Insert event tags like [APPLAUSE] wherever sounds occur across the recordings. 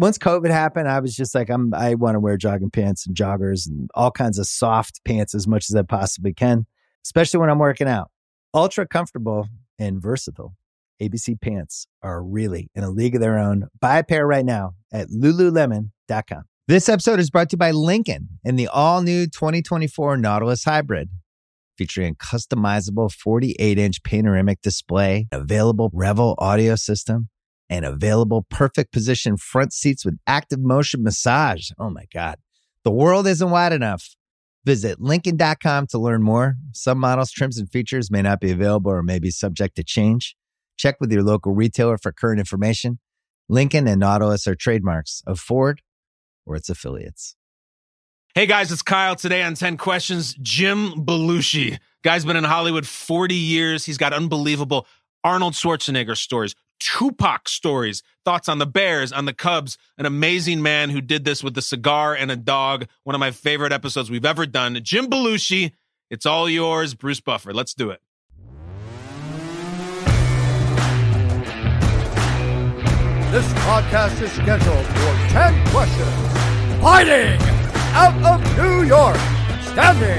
once COVID happened, I was just like, I'm, I want to wear jogging pants and joggers and all kinds of soft pants as much as I possibly can, especially when I'm working out. Ultra comfortable and versatile. ABC pants are really in a league of their own. Buy a pair right now at lululemon.com. This episode is brought to you by Lincoln and the all new 2024 Nautilus Hybrid. Featuring customizable 48 inch panoramic display, available Revel audio system, and available perfect position front seats with active motion massage. Oh my God. The world isn't wide enough. Visit Lincoln.com to learn more. Some models, trims, and features may not be available or may be subject to change. Check with your local retailer for current information. Lincoln and Nautilus are trademarks of Ford or its affiliates. Hey guys, it's Kyle. Today on 10 Questions, Jim Belushi. Guy's been in Hollywood 40 years. He's got unbelievable Arnold Schwarzenegger stories, Tupac stories, thoughts on the Bears, on the Cubs, an amazing man who did this with a cigar and a dog. One of my favorite episodes we've ever done. Jim Belushi, it's all yours, Bruce Buffer. Let's do it. This podcast is scheduled for 10 questions. Fighting out of New York, standing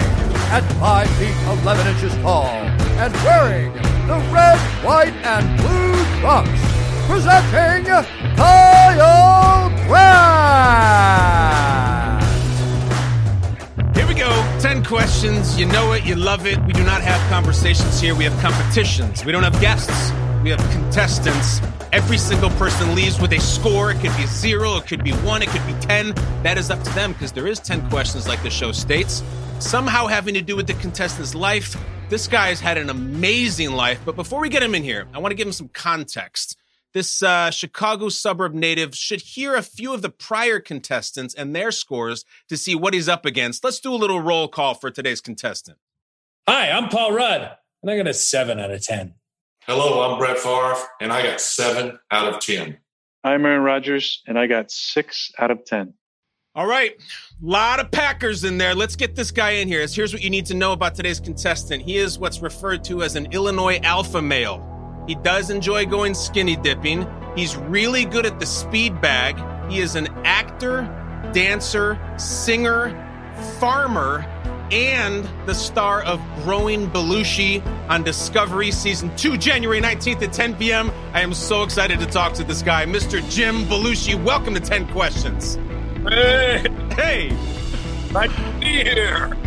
at 5 feet 11 inches tall, and wearing the red, white, and blue trunks. Presenting Kyle Brandt. Here we go. 10 questions. You know it, you love it. We do not have conversations here. We have competitions. We don't have guests. We have contestants. Every single person leaves with a score. It could be zero, it could be one, it could be 10. That is up to them because there is 10 questions, like the show states. Somehow having to do with the contestant's life. This guy has had an amazing life. But before we get him in here, I want to give him some context. This uh, Chicago suburb native should hear a few of the prior contestants and their scores to see what he's up against. Let's do a little roll call for today's contestant. Hi, I'm Paul Rudd, and I got a 7 out of 10. Hello, I'm Brett Favre, and I got seven out of 10. I'm Aaron Rodgers, and I got six out of 10. All right, a lot of Packers in there. Let's get this guy in here. Here's what you need to know about today's contestant. He is what's referred to as an Illinois alpha male. He does enjoy going skinny dipping. He's really good at the speed bag. He is an actor, dancer, singer, farmer, and the star of Growing Belushi on Discovery Season 2, January 19th at 10 p.m. I am so excited to talk to this guy, Mr. Jim Belushi. Welcome to 10 Questions. Hey, Hey! nice to be here.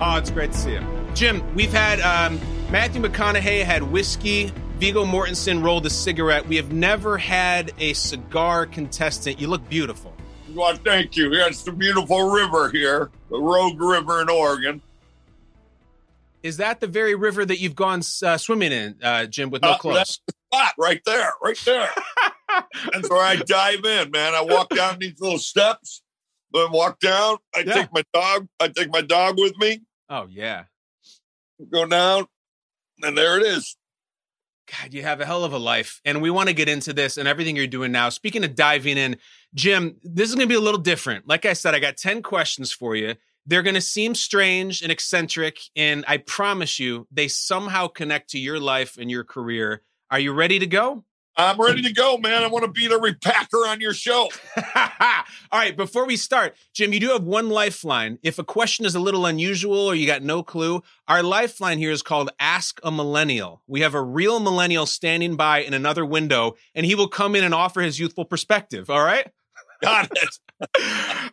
Oh, it's great to see you. Jim, we've had um, Matthew McConaughey had whiskey. Viggo Mortensen rolled a cigarette. We have never had a cigar contestant. You look beautiful. Well, thank you. Yeah, it's the beautiful river here, the Rogue River in Oregon. Is that the very river that you've gone uh, swimming in, uh, Jim, with no Uh, clothes? that's the spot right there, right there. [LAUGHS] That's where I dive in, man. I walk down these little steps, then walk down. I Yeah. take my dog. I take my dog with me. oh, yeah. Go down, and there it is. God, you have a hell of a life. And we want to get into this and everything you're doing now. Speaking of diving in, Jim, this is going to be a little different. Like I said, I got 10 questions for you. They're going to seem strange and eccentric. And I promise you, they somehow connect to your life and your career. Are you ready to go? I'm ready to go, man. I want to beat every Packer on your show. [LAUGHS] All right, before we start, Jim, you do have one lifeline. If a question is a little unusual or you got no clue, our lifeline here is called Ask a Millennial. We have a real millennial standing by in another window, and he will come in and offer his youthful perspective. All right? Got it.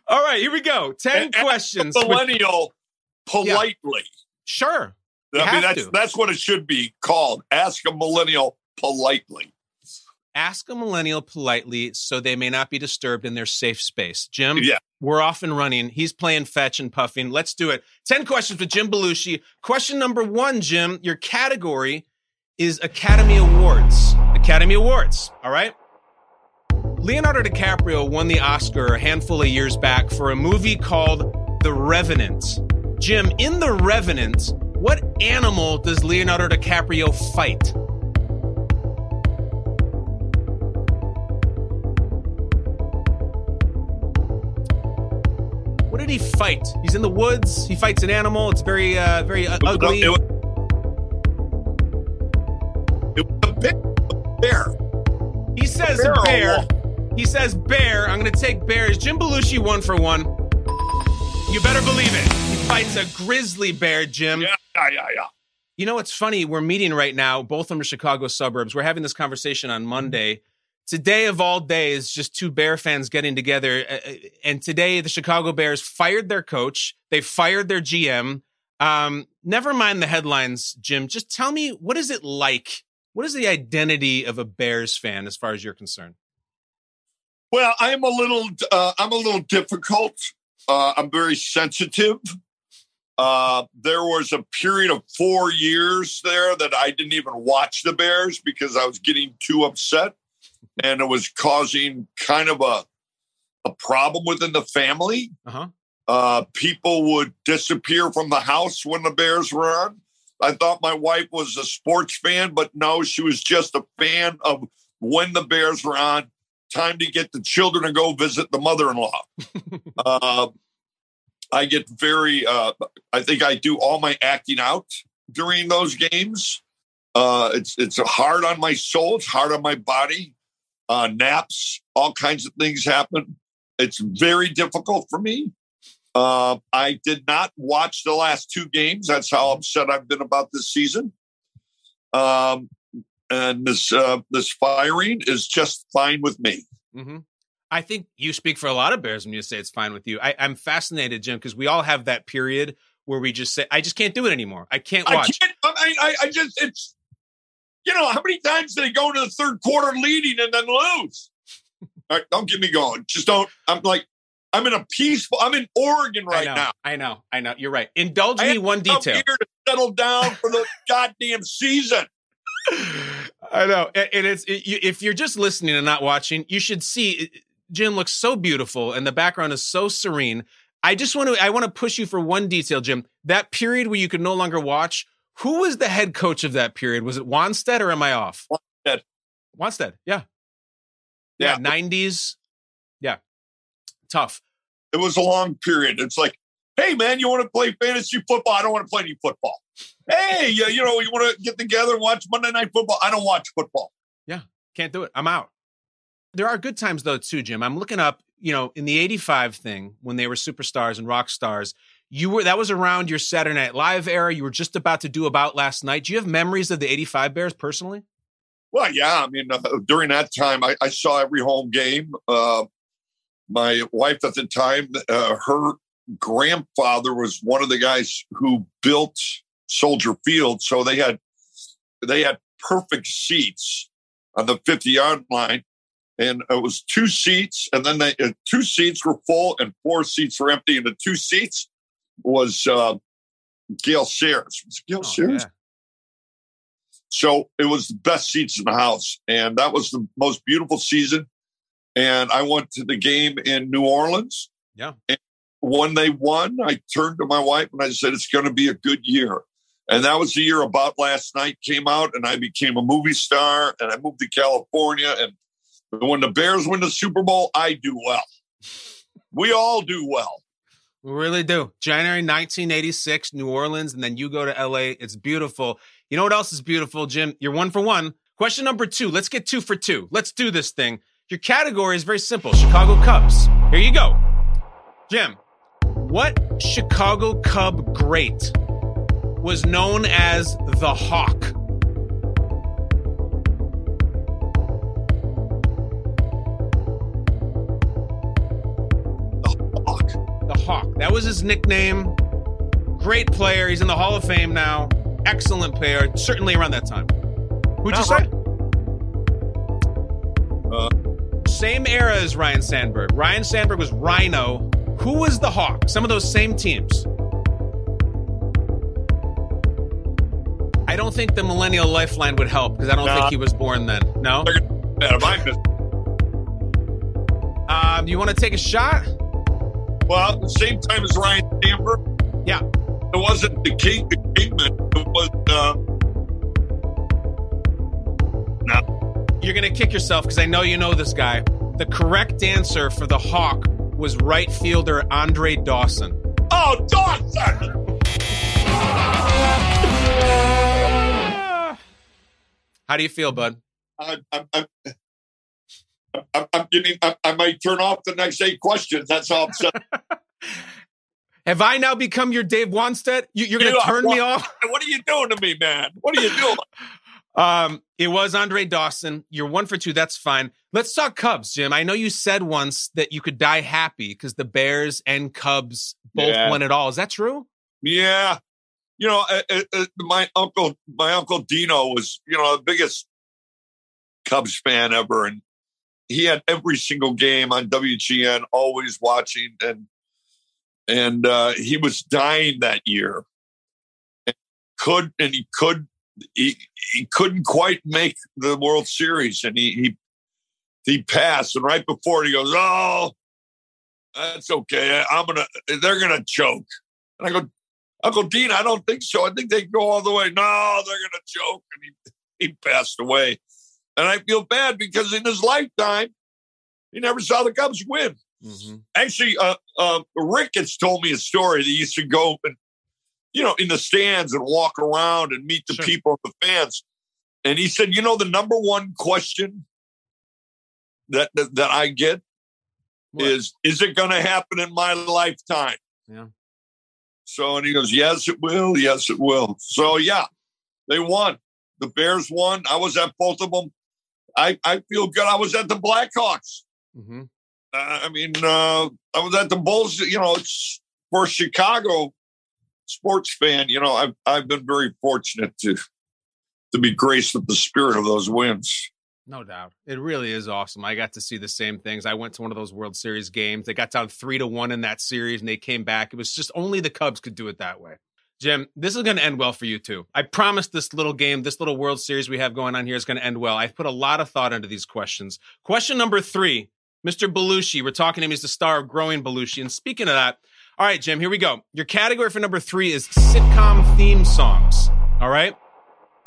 [LAUGHS] All right, here we go. 10 And- questions. Millennial politely. Sure. You I mean, that's to. that's what it should be called. Ask a millennial politely. Ask a millennial politely so they may not be disturbed in their safe space. Jim, Yeah. we're off and running. He's playing fetch and puffing. Let's do it. 10 questions with Jim Belushi. Question number one, Jim, your category is Academy Awards. Academy Awards. All right. Leonardo DiCaprio won the Oscar a handful of years back for a movie called The Revenant. Jim, in The Revenant, what animal does Leonardo DiCaprio fight? He fight? He's in the woods. He fights an animal. It's very, uh, very uh, ugly. It was, it was a big bear. He says bear bear. He says bear. I'm going to take bears. Jim Belushi one for one. You better believe it. He fights a grizzly bear, Jim. Yeah, yeah, yeah, yeah. You know, it's funny. We're meeting right now, both from the Chicago suburbs. We're having this conversation on Monday. Today of all days, just two Bear fans getting together. uh, uh, And today, the Chicago Bears fired their coach. They fired their GM. Um, never mind the headlines, Jim. Just tell me, what is it like? What is the identity of a Bears fan as far as you're concerned? Well, I'm a little, uh, I'm a little difficult. Uh, I'm very sensitive. Uh, there was a period of four years there that I didn't even watch the Bears because I was getting too upset, and it was causing kind of a a problem within the family. Uh-huh. Uh, people would disappear from the house when the Bears were on. I thought my wife was a sports fan, but no, she was just a fan of when the Bears were on. Time to get the children to go visit the mother-in-law. [LAUGHS] uh, I get very. Uh, I think I do all my acting out during those games. Uh, it's it's hard on my soul. It's hard on my body. Uh, naps, all kinds of things happen. It's very difficult for me. Uh, I did not watch the last two games. That's how upset I've been about this season. Um, and this uh, this firing is just fine with me. hmm I think you speak for a lot of Bears when you say it's fine with you. I, I'm fascinated, Jim, because we all have that period where we just say, I just can't do it anymore. I can't I watch. can't. I, I, I just it's. You know how many times do they go into the third quarter leading and then lose? [LAUGHS] All right, don't get me going. Just don't. I'm like, I'm in a peaceful. I'm in Oregon I right know, now. I know. I know. You're right. Indulge I me one detail. here to settle down for the [LAUGHS] goddamn season. I know. And it's it, you, if you're just listening and not watching, you should see Jim looks so beautiful and the background is so serene. I just want to I want to push you for one detail, Jim. That period where you could no longer watch, who was the head coach of that period? Was it Wannstedt or am I off? Wannstedt. Wannstedt, yeah. Yeah. Yeah, 90s. Yeah. Tough. It was a long period. It's like, hey man, you want to play fantasy football? I don't want to play any football. Hey, you, you know, you want to get together and watch Monday Night Football? I don't watch football. Yeah. Can't do it. I'm out. There are good times though too, Jim. I'm looking up, you know, in the 85 thing when they were superstars and rock stars, you were that was around your Saturday Night Live era. You were just about to do about last night. Do you have memories of the 85 Bears personally? Well, yeah. I mean, uh, during that time, I, I saw every home game. Uh, my wife at the time, uh, her grandfather was one of the guys who built Soldier Field, so they had they had perfect seats on the 50 yard line. And it was two seats, and then they uh, two seats were full, and four seats were empty. And the two seats was uh, Gale Sayers. Was it Gale Oh, Sayers? yeah. So it was the best seats in the house. And that was the most beautiful season. And I went to the game in New Orleans. Yeah. And when they won, I turned to my wife and I said, it's going to be a good year. And that was the year About Last Night came out, and I became a movie star, and I moved to California. And when the Bears win the Super Bowl, I do well. We all do well. We really do. January 1986, New Orleans, and then you go to LA. It's beautiful. You know what else is beautiful, Jim? You're one for one. Question number two. Let's get two for two. Let's do this thing. Your category is very simple Chicago Cubs. Here you go. Jim, what Chicago Cub great was known as the Hawk? Hawk. That was his nickname. Great player. He's in the Hall of Fame now. Excellent player. Certainly around that time. Who'd you say? Uh, Same era as Ryne Sandberg. Ryne Sandberg was Rhino. Who was the Hawk? Some of those same teams. I don't think the Millennial Lifeline would help because I don't Nah. think he was born then. No? Man, am I Um, you want to take a shot? Well, at the same time as Ryan Stamper. Yeah. It wasn't the king, the kingman. It was. Uh, no. You're going to kick yourself because I know you know this guy. The correct answer for the Hawk was right fielder Andre Dawson. Oh, Dawson! How do you feel, bud? I'm, I'm, I'm, I'm, I'm getting. I, I might turn off the next eight questions. That's all I'm saying. [LAUGHS] Have I now become your Dave Wannstedt? You, you're going to are. turn me off? [LAUGHS] what are you doing to me, man? What are you doing? [LAUGHS] Um, it was Andre Dawson. You're one for two. That's fine. Let's talk Cubs, Jim. I know you said once that you could die happy because the Bears and Cubs both Yeah. won it all. Is that true? Yeah, you know, uh, uh, uh, my uncle, my uncle Dino was, you know, the biggest Cubs fan ever, and he had every single game on WGN, always watching, and and uh, he was dying that year, and could and he could he he couldn't quite make the World Series, and he he he passed, and right before it, he goes, "Oh, that's okay. I'm gonna, they're gonna choke," and I go. Uncle Dean, I don't think so. I think they go all the way. No, they're to choke. And he, he passed away. And I feel bad because in his lifetime, he never saw the Cubs win. Mm-hmm. Actually, uh, uh, Ricketts told me a story that he used to go and, you know, in the stands and walk around and meet the Sure. people, the fans. And he said, you know, the number one question that that, that I get is, is it going to happen in my lifetime? Yeah. So, and he goes, yes, it will. Yes, it will. So, yeah, they won. The Bears won. I was at both of them. I, I feel good. I was at the Blackhawks. Mm-hmm. Uh, I mean, uh, I was at the Bulls. You know, it's for Chicago sports fan. You know, I've I've been very fortunate to to be graced with the spirit of those wins. No doubt. It really is awesome. I got to see the same things. I went to one of those World Series games. They got down three to one in that series and they came back. It was just only the Cubs could do it that way. Jim, this is going to end well for you too. I promise this little game, this little World Series we have going on here is going to end well. I've put a lot of thought into these questions. Question number three, Mr. Belushi. We're talking to him. He's the star of Growing Belushi. And speaking of that, all right, Jim, here we go. Your category for number three is sitcom theme songs. All right.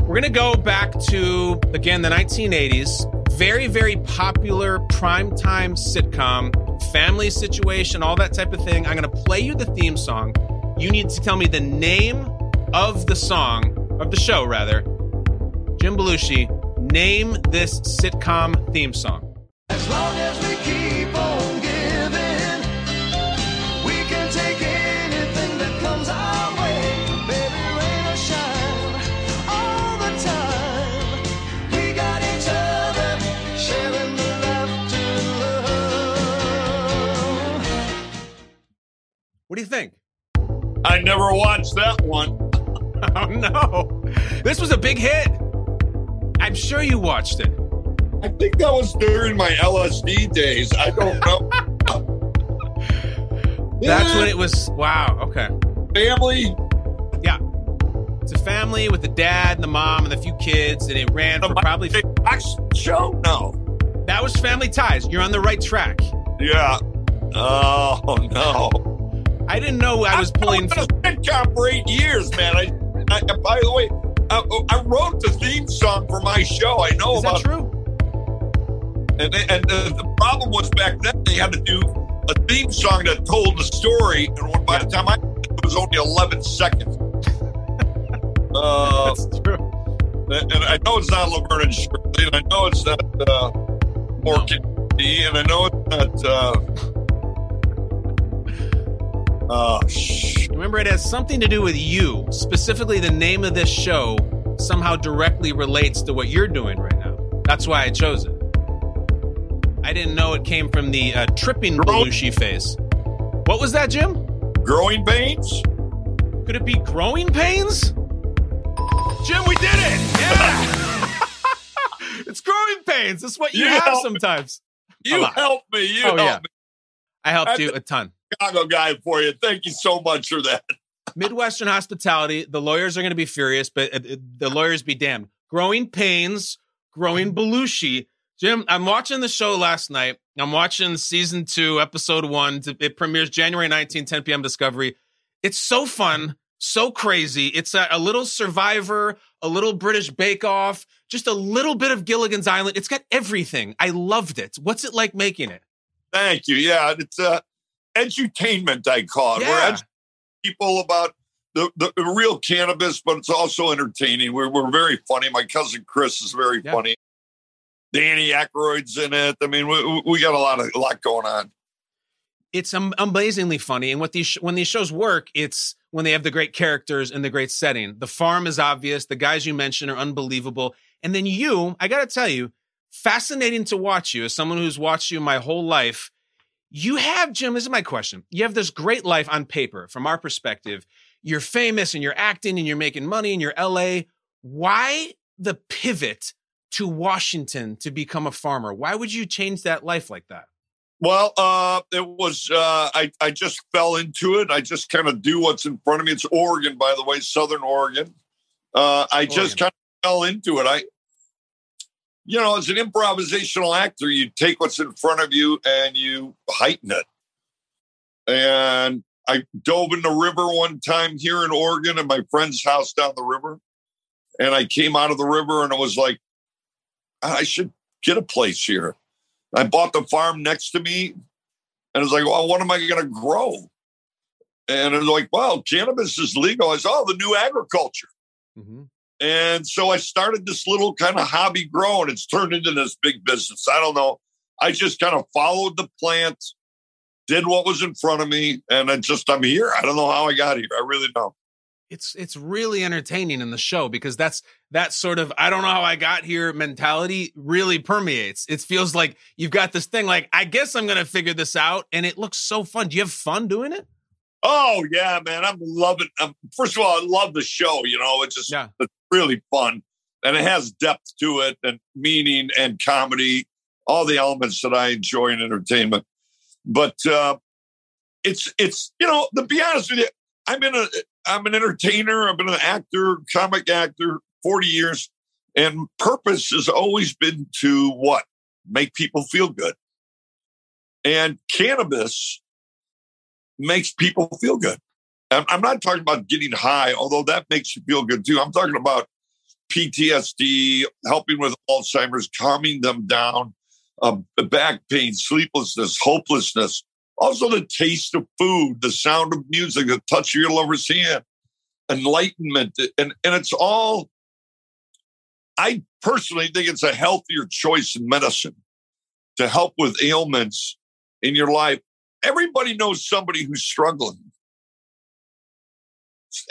We're going to go back to, again, the 1980s. Very, very popular primetime sitcom, family situation, all that type of thing. I'm going to play you the theme song. You need to tell me the name of the song, of the show, rather. Jim Belushi, name this sitcom theme song. As long as we keep on giving, we can take anything that comes our way. Baby, rain or shine, all the time. We got each other, sharing the laughter, love. What do you think? I never watched that one. [LAUGHS] Oh, no. This was a big hit. I'm sure you watched it. I think that was during my LSD days. I don't know. [LAUGHS] That's when it was. Wow. Okay. family. Yeah. It's a family with the dad and the mom and the few kids, and it ran for probably. Fox show? No. That was Family Ties. You're on the right track. Yeah. Oh no. I didn't know I was pulling. I've been a sitcom for eight years, man. I, I by the way, I, I wrote the theme song for my show. I know Is that about true? And, they, and the, the problem was back then they had to do a theme song that told the story, and when, by the time I it was only eleven seconds. [LAUGHS] uh, That's true. and I know it's not Laverne and Shirley, and I know it's not uh, Morgan D, and I know it's not. Uh, oh, shh. Remember, it has something to do with you. Specifically, the name of this show somehow directly relates to what you're doing right now. That's why I chose it. I didn't know it came from the uh, tripping Girl- Belushi face. What was that, Jim? growing pains. Could it be growing pains? Jim, we did it! Yeah! [LAUGHS] it's growing pains. That's what you You have helped me. sometimes. You helped me. You Oh, helped yeah. me. I helped That's- you a ton. Chicago guy for you. Thank you so much for that. Midwestern hospitality. The lawyers are going to be furious, but uh, the lawyers be damned. Growing pains, growing Belushi. Jim, I'm watching the show last night. I'm watching season two, episode one. It premieres January 19, 10 p.m. Discovery. It's so fun, so crazy. It's a, a little Survivor, a little British Bake Off, just a little bit of Gilligan's Island. It's got everything. I loved it. What's it like making it? Thank you. Yeah, it's uh, edutainment, I call it. We're people about the, the, the real cannabis, but it's also entertaining. We're, we're very funny. My cousin Chris is very Yeah. funny. Danny Aykroyd's in it. I mean, we, we got a lot of a lot going on. it's am- amazingly funny. And what these sh- when these shows work, it's when they have the great characters and the great setting. The farm is obvious. The guys you mentioned are unbelievable. And then you, I got to tell you, fascinating to watch you as someone who's watched you my whole life. You have, Jim, this is my question. You have this great life on paper from our perspective. You're famous and you're acting and you're making money and you're LA. Why the pivot to Washington to become a farmer? Why would you change that life like that? Well, uh, it was uh, I I just fell into it. I just kind of do what's in front of me. It's Oregon, by the way, Southern Oregon. Uh, I just kind of fell into it. I, you know, as an improvisational actor, you take what's in front of you and you heighten it. And I dove in the river one time here in Oregon at my friend's house down the river. And I came out of the river and it was like, I should get a place here. I bought the farm next to me and it's like, well, what am I going to grow? And it was like, well, cannabis is legal. I said, oh, the new agriculture. Mm-hmm. And so I started this little kind of hobby grow and it's turned into this big business. I don't know. I just kind of followed the plant, did what was in front of me, and I just, I'm here. I don't know how I got here. I really don't. it's it's really entertaining in the show because that's that sort of I don't know how I got here mentality really permeates. It feels like you've got this thing like I guess I'm gonna figure this out, and it looks so fun. Do you have fun doing it? Oh, yeah, man. I'm loving um, First of all, I love the show. You know, it's just Yeah. it's really fun and it has depth to it and meaning and comedy, all the elements that I enjoy in entertainment. But uh, it's it's you know to be honest with you, I've been a I'm an entertainer. I've been an actor, comic actor, forty years, and purpose has always been to what make people feel good. And cannabis makes people feel good. I'm not talking about getting high, although that makes you feel good too. I'm talking about PTSD, helping with Alzheimer's, calming them down, uh, back pain, sleeplessness, hopelessness. Also, the taste of food, the sound of music, the touch of your lover's hand, enlightenment. And, and it's all, I personally think it's a healthier choice in medicine to help with ailments in your life. Everybody knows somebody who's struggling.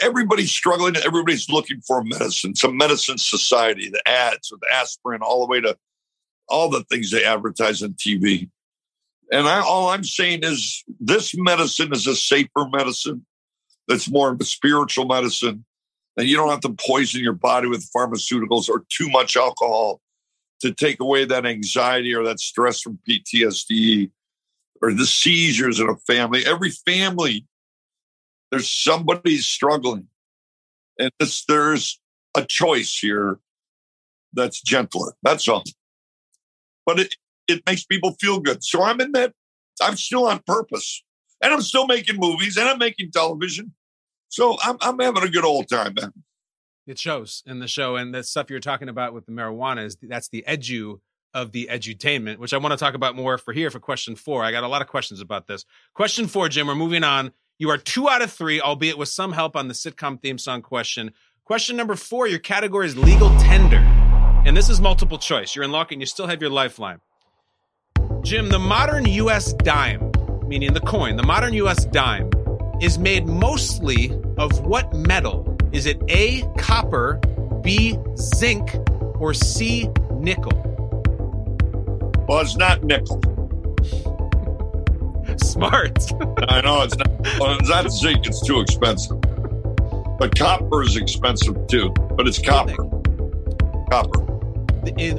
Everybody's struggling. Everybody's looking for a medicine. It's a medicine society, the ads with aspirin, all the way to all the things they advertise on TV. And I, all I'm saying is this medicine is a safer medicine that's more of a spiritual medicine. And you don't have to poison your body with pharmaceuticals or too much alcohol to take away that anxiety or that stress from PTSD or the seizures in a family. Every family, there's somebody struggling. And there's a choice here that's gentler. That's all. But it, it makes people feel good. So I'm in that, I'm still on purpose. And I'm still making movies and I'm making television. So I'm, I'm having a good old time, man. It shows in the show, and the stuff you're talking about with the marijuana is that's the edu of the edutainment, which I want to talk about more for here for question four. I got a lot of questions about this. Question four, Jim. We're moving on. You are two out of three, albeit with some help on the sitcom theme song question. Question number four, your category is legal tender. And this is multiple choice. You're in luck and you still have your lifeline. Jim, the modern US dime, meaning the coin, the modern US dime, is made mostly of what metal? Is it A, copper, B, zinc, or C, nickel? Well, it's not nickel. [LAUGHS] Smart. [LAUGHS] I know it's not, well, it's not zinc, it's too expensive. But copper is expensive too, but it's copper. Copper.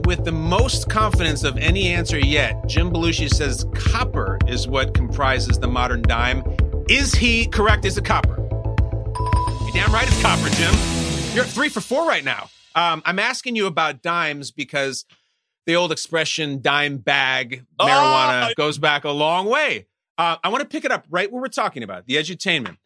With the most confidence of any answer yet, Jim Belushi says copper is what comprises the modern dime. Is he correct? Is it copper? You're damn right it's copper, Jim. You're at three for four right now. Um, I'm asking you about dimes because the old expression "dime bag Oh, marijuana" I- goes back a long way. Uh, I want to pick it up right where we're talking about the edutainment.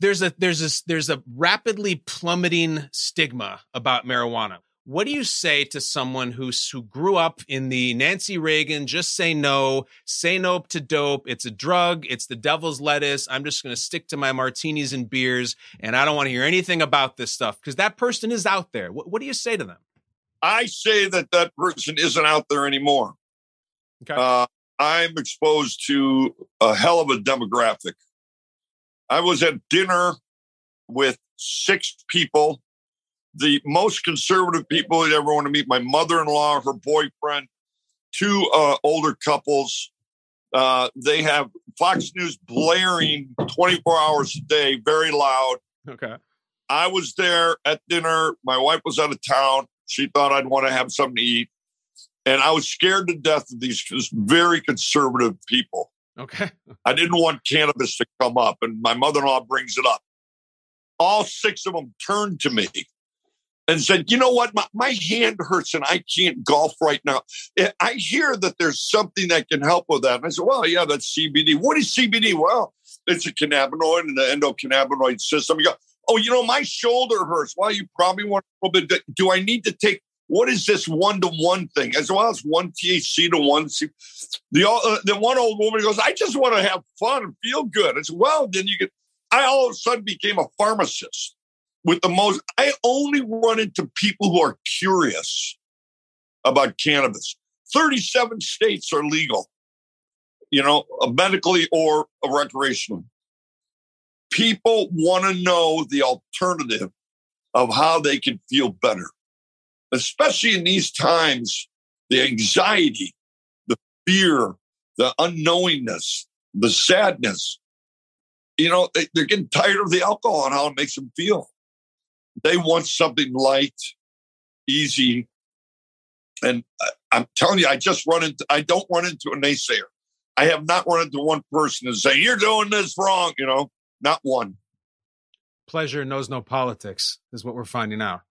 There's a there's this there's a rapidly plummeting stigma about marijuana. What do you say to someone who who grew up in the Nancy Reagan just say no, say no to dope, it's a drug, it's the devil's lettuce. I'm just going to stick to my martinis and beers and I don't want to hear anything about this stuff because that person is out there. What, what do you say to them? I say that that person isn't out there anymore. Okay. Uh, I'm exposed to a hell of a demographic. I was at dinner with six people, the most conservative people you'd ever want to meet. My mother-in-law, her boyfriend, two uh, older couples. Uh, they have Fox News blaring 24 hours a day, very loud. okay. I was there at dinner. My wife was out of town. She thought I'd want to have something to eat. And I was scared to death of these just very conservative people. Okay. I didn't want cannabis to come up. And my mother in law brings it up. All six of them turned to me and said, You know what? My, my hand hurts and I can't golf right now. Eh, I hear that there's something that can help with that. And I said, Well, yeah, that's CBD. What is CBD? Well, it's a cannabinoid in the endocannabinoid system. You go, Oh, you know, my shoulder hurts. Well, you probably want a little bit. Do I need to take what is this one to one thing? As well as one THC to one. C- the uh, the one old woman goes, I just want to have fun and feel good. Said, well, then you get. I all of a sudden became a pharmacist with the most. I only run into people who are curious about cannabis. Thirty-seven states are legal, you know, medically or recreationally. People want to know the alternative of how they can feel better especially in these times, the anxiety, the fear, the unknowingness, the sadness. You know, they, they're getting tired of the alcohol and how it makes them feel. They want something light, easy. And I'm telling you, I just run into, I don't run into a naysayer. I have not run into one person and say, you're doing this wrong, you know, not one. Pleasure knows no politics is what we're finding out.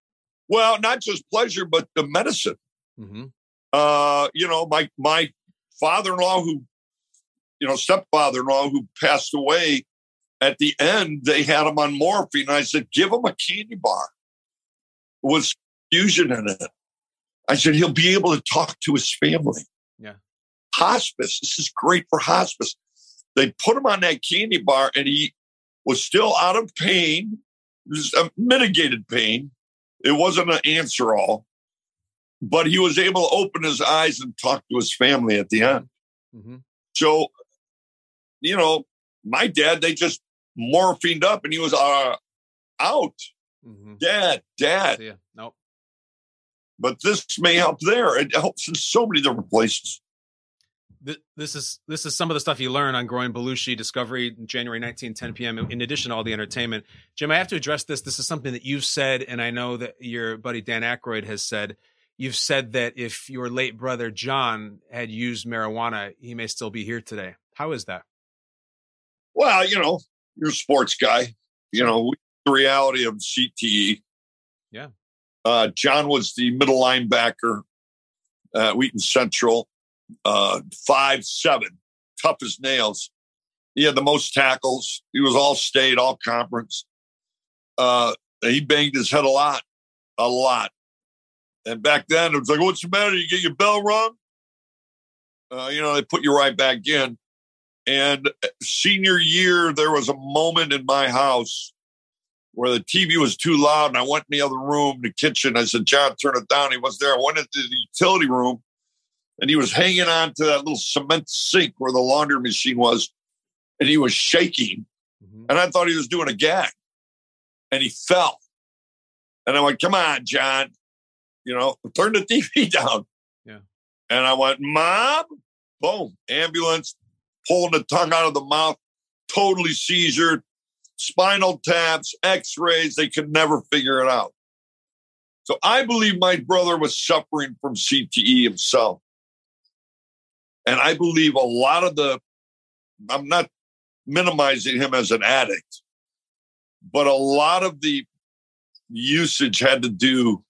Well, not just pleasure, but the medicine. hmm uh, you know, my my father-in-law who, you know, stepfather-in-law who passed away. At the end, they had him on morphine. I said, "Give him a candy bar with fusion in it." I said, "He'll be able to talk to his family." Yeah. Hospice. This is great for hospice. They put him on that candy bar, and he was still out of pain, a mitigated pain. It wasn't an answer all but he was able to open his eyes and talk to his family at the end. hmm So, you know, my dad, they just morphined up and he was uh, out. hmm Dad, dad. Nope. But this may help there. It helps in so many different places. Th- This is this is some of the stuff you learn on growing Belushi Discovery January 19, 10 p.m. In addition to all the entertainment, Jim, I have to address this. This is something that you've said, and I know that your buddy Dan Aykroyd has said. You've said that if your late brother John had used marijuana, he may still be here today. How is that? Well, you know, you're a sports guy. You know, the reality of CTE. Yeah. Uh, John was the middle linebacker at Wheaton Central, uh, five seven, tough as nails. He had the most tackles. He was all state, all conference. Uh, he banged his head a lot, a lot. And back then, it was like, "What's the matter? You get your bell rung?" Uh, you know, they put you right back in. And senior year, there was a moment in my house where the TV was too loud, and I went in the other room, the kitchen. I said, "John, turn it down." He was there. I went into the utility room, and he was hanging on to that little cement sink where the laundry machine was, and he was shaking. Mhm. And I thought he was doing a gag, and he fell. And I went, "Come on, John, you know, turn the TV [LAUGHS] down." Yeah. And I went, "Mom." Boom! Ambulance pulling the tongue out of the mouth, totally seizure, spinal taps, X-rays. They could never figure it out. So I believe my brother was suffering from CTE himself, and I believe a lot of the. I'm not minimizing him as an addict, but a lot of the usage had to do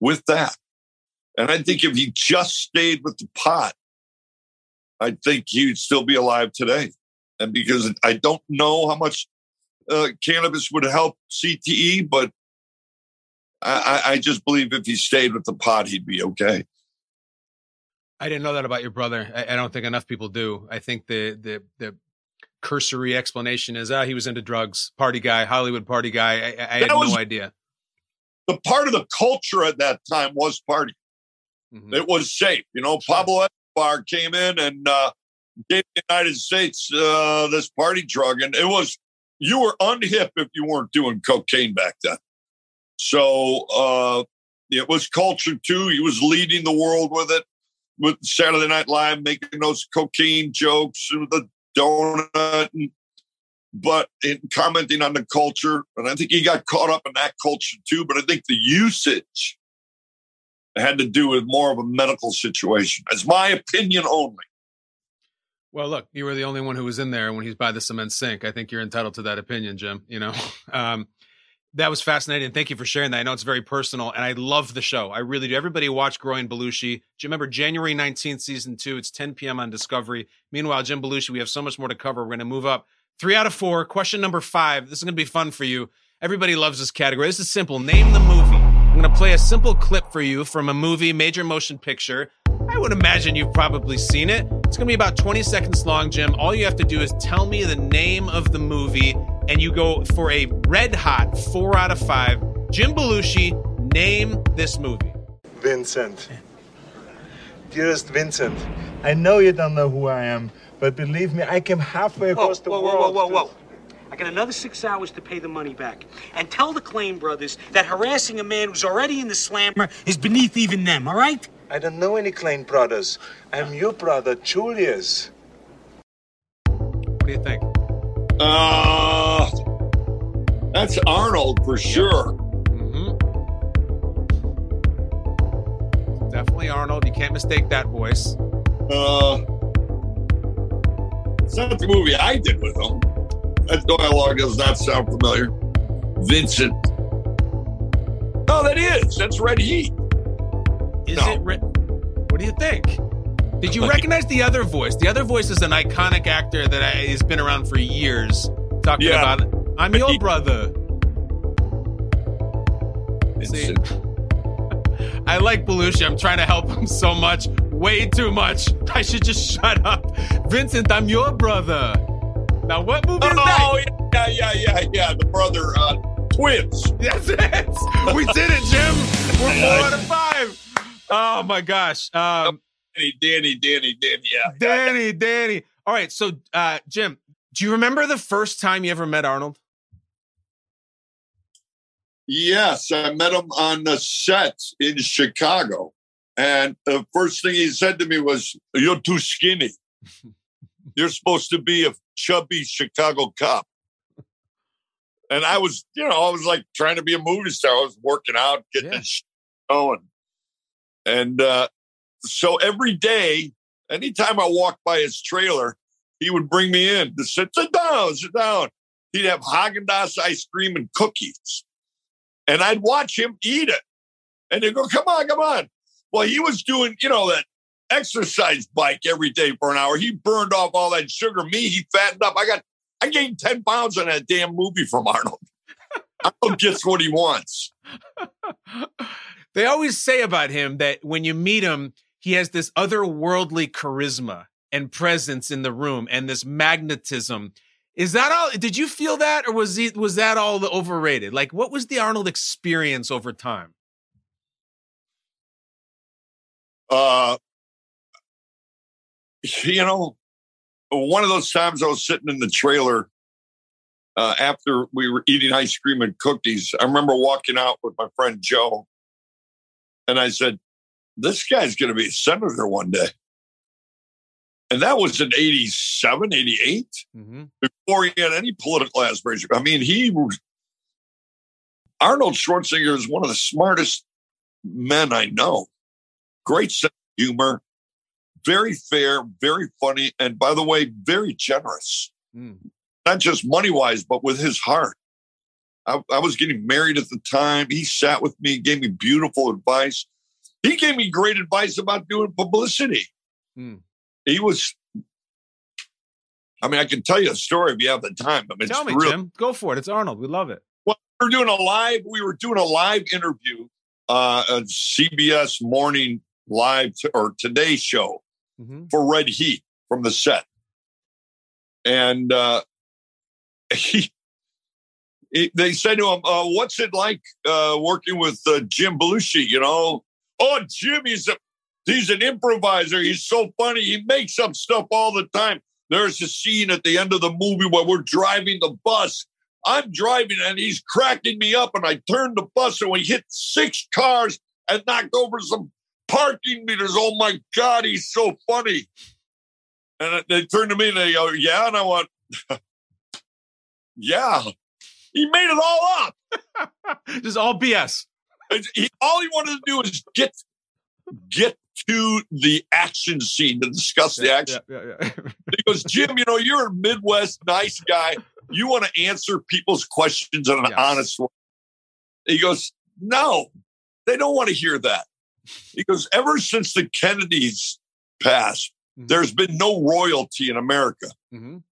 with that. And I think if he just stayed with the pot, I think he'd still be alive today. And because I don't know how much uh, cannabis would help CTE, but I, I I just believe if he stayed with the pot, he'd be okay. I didn't know that about your brother. I, I don't think enough people do. I think the the the cursory explanation is, ah, he was into drugs, party guy, Hollywood party guy. I, I had was- no idea. The part of the culture at that time was party. Mhm. It was safe. You know, Pablo Escobar came in and uh, gave the United States uh, this party drug, and it was you were unhip if you weren't doing cocaine back then. So uh, it was culture too. He was leading the world with it, with Saturday Night Live, making those cocaine jokes with the donut, and, but in commenting on the culture. And I think he got caught up in that culture too. But I think the usage had to do with more of a medical situation. That's my opinion only. Well, look, you were the only one who was in there when he's by the cement sink. I think you're entitled to that opinion, Jim. You know, [LAUGHS] um, that was fascinating. Thank you for sharing that. I know it's very personal, and I love the show. I really do. Everybody watch Growing Belushi. Do you remember January 19th, season two? It's 10 p.m. on Discovery. Meanwhile, Jim Belushi, we have so much more to cover. We're going to move up. Three out of four. Question number five. This is going to be fun for you. Everybody loves this category. This is simple. Name the movie. I'm going to play a simple clip for you from a movie, major motion picture. I would imagine you've probably seen it. It's going to be about 20 seconds long, Jim. All you have to do is tell me the name of the movie, and you go for a red hot four out of five. Jim Belushi, name this movie. Vincent. Dearest Vincent, I know you don't know who I am, but believe me, I came halfway Whoa, across the whoa, whoa, world. whoa, whoa, to- whoa. I got another six hours to pay the money back. And tell the Claim brothers that harassing a man who's already in the slammer is beneath even them, all right? I don't know any Klein brothers. I'm your brother, Julius. What do you think? Uh, that's Arnold for sure. hmm Definitely Arnold. You can't mistake that voice. Uh, it's not the movie I did with him. That dialogue does not sound familiar. Vincent. No, that is. That's Red Heat. Is No. it? Re- what do you think? Did you recognize the other voice? The other voice is an iconic actor that has been around for years. Talking Yeah. about, I'm your brother. See, [LAUGHS] I like Belushi. I'm trying to help him so much, way too much. [LAUGHS] I should just shut up. Vincent, I'm your brother. Now, what movie is that? Oh, yeah, yeah, yeah, yeah. The brother uh, twins. [LAUGHS] That's it. We did it, Jim. We're four out of five. Oh my gosh. Um, Danny, Danny, Danny, Danny. Yeah. Danny, Danny. All right. So, uh, Jim, do you remember the first time you ever met Arnold? Yes, I met him on the set in Chicago. And the first thing he said to me was, You're too skinny. [LAUGHS] You're supposed to be a chubby Chicago cop. And I was, you know, I was like trying to be a movie star. I was working out, getting Yeah. going. And uh, so every day, anytime I walked by his trailer, he would bring me in to sit, sit down, sit down. He'd have Haagen Dazs ice cream and cookies and I'd watch him eat it. And they'd go, come on, come on. Well, he was doing, you know, that exercise bike every day for an hour. He burned off all that sugar. Me, he fattened up. I got, I gained 10 pounds on that damn movie from Arnold. [LAUGHS] Arnold gets what he wants. [LAUGHS] They always say about him that when you meet him, he has this otherworldly charisma and presence in the room and this magnetism. Is that all? Did you feel that, or was was that all the overrated? Like, what was the Arnold experience over time? Uh, you know, one of those times I was sitting in the trailer uh, after we were eating ice cream and cookies. I remember walking out with my friend Joe, and I said, This guy's going to be a senator one day. And that was in 87, 88, Mm-hmm. before he had any political aspiration. I mean, he was. Arnold Schwarzenegger is one of the smartest men I know. Great sense of humor, very fair, very funny, and by the way, very generous. Mm. Not just money wise, but with his heart. I, I was getting married at the time. He sat with me, gave me beautiful advice. he gave me great advice about doing publicity. Hmm. He was. I mean, I can tell you a story if you have the time. But Tell me, real. Jim. Go for it. It's Arnold. We love it. Well, we were doing a live. We were doing a live interview, uh, a CBS morning live t- or Today show Mhm. for Red Heat from the set, and uh, [LAUGHS] he, he- they said to him, uh, "What's it like uh, working with uh, Jim Belushi?" You know, oh, Jim, he's a he's an improviser. He's so funny. He makes up stuff all the time. There's a scene at the end of the movie where we're driving the bus. I'm driving and he's cracking me up, and I turn the bus and we hit six cars and knocked over some parking meters. Oh my God, he's so funny. And they turn to me and they go, Yeah. And I went, [LAUGHS] Yeah. He made it all up. [LAUGHS] Just all BS. He, all he wanted to do is get get to the action scene to discuss the action. Yeah, yeah, yeah. He goes, Jim, you know, you're a Midwest nice guy. You want to answer people's questions in an Yes. honest way. He goes, No, they don't want to hear that. He goes, Ever since the Kennedys passed, Mhm. there's been no royalty in America. Mhm.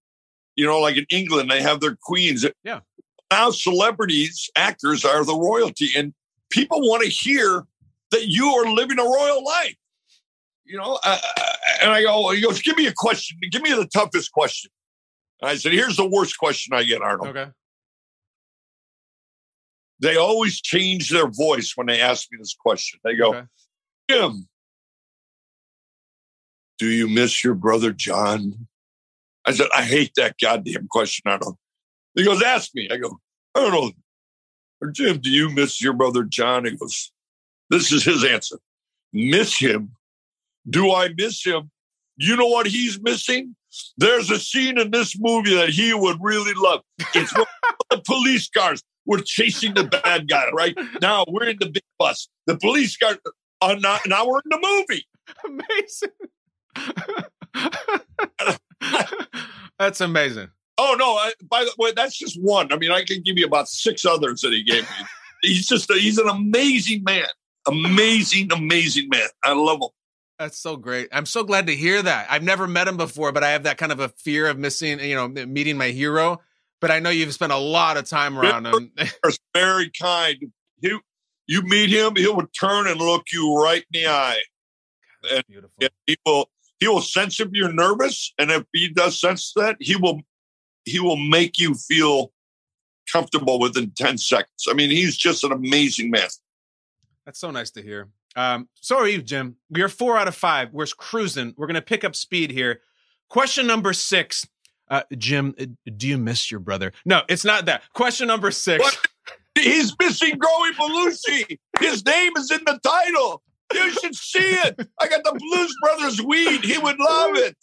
You know, like in England, they have their queens. Yeah. Now celebrities, actors are the royalty, and people want to hear that you are living a royal life. You know, uh, and I go, he goes, give me a question. Give me the toughest question. And I said, here's the worst question I get, Arnold. Okay. They always change their voice when they ask me this question. They go, Okay. Jim, do you miss your brother John? I said, I hate that goddamn question, Arnold. He goes, ask me. I go, Arnold, or Jim, do you miss your brother John? He goes, this is his answer. Miss him? Do I miss him? You know what he's missing? There's a scene in this movie that he would really love. It's [LAUGHS] the police cars were chasing the bad guy, right? Now we're in the big bus. The police car, uh, now, now we're in the movie. Amazing. [LAUGHS] That's amazing. Oh no! I, by the way, that's just one. I mean, I can give you about six others that he gave me. he's just a, he's an amazing man, amazing, amazing man. I love him. That's so great. I'm so glad to hear that. I've never met him before, but I have that kind of a fear of missing, you know, meeting my hero. But I know you've spent a lot of time around him. [LAUGHS] He's very kind. He, you meet him, he will turn and look you right in the eye. That's beautiful. And he will he will sense if you're nervous, and if he does sense that, he will he will make you feel comfortable within ten seconds. I mean, he's just an amazing man. That's so nice to hear. Um, so are you, Jim. We are four out of five. We're cruising. We're going to pick up speed here. Question number six. Uh, Jim, uh, do you miss your brother? No, it's not that. Question number six. What? He's missing Growing Belushi. His name is in the title. You should see it. I got the Blues Brothers weed. He would love it.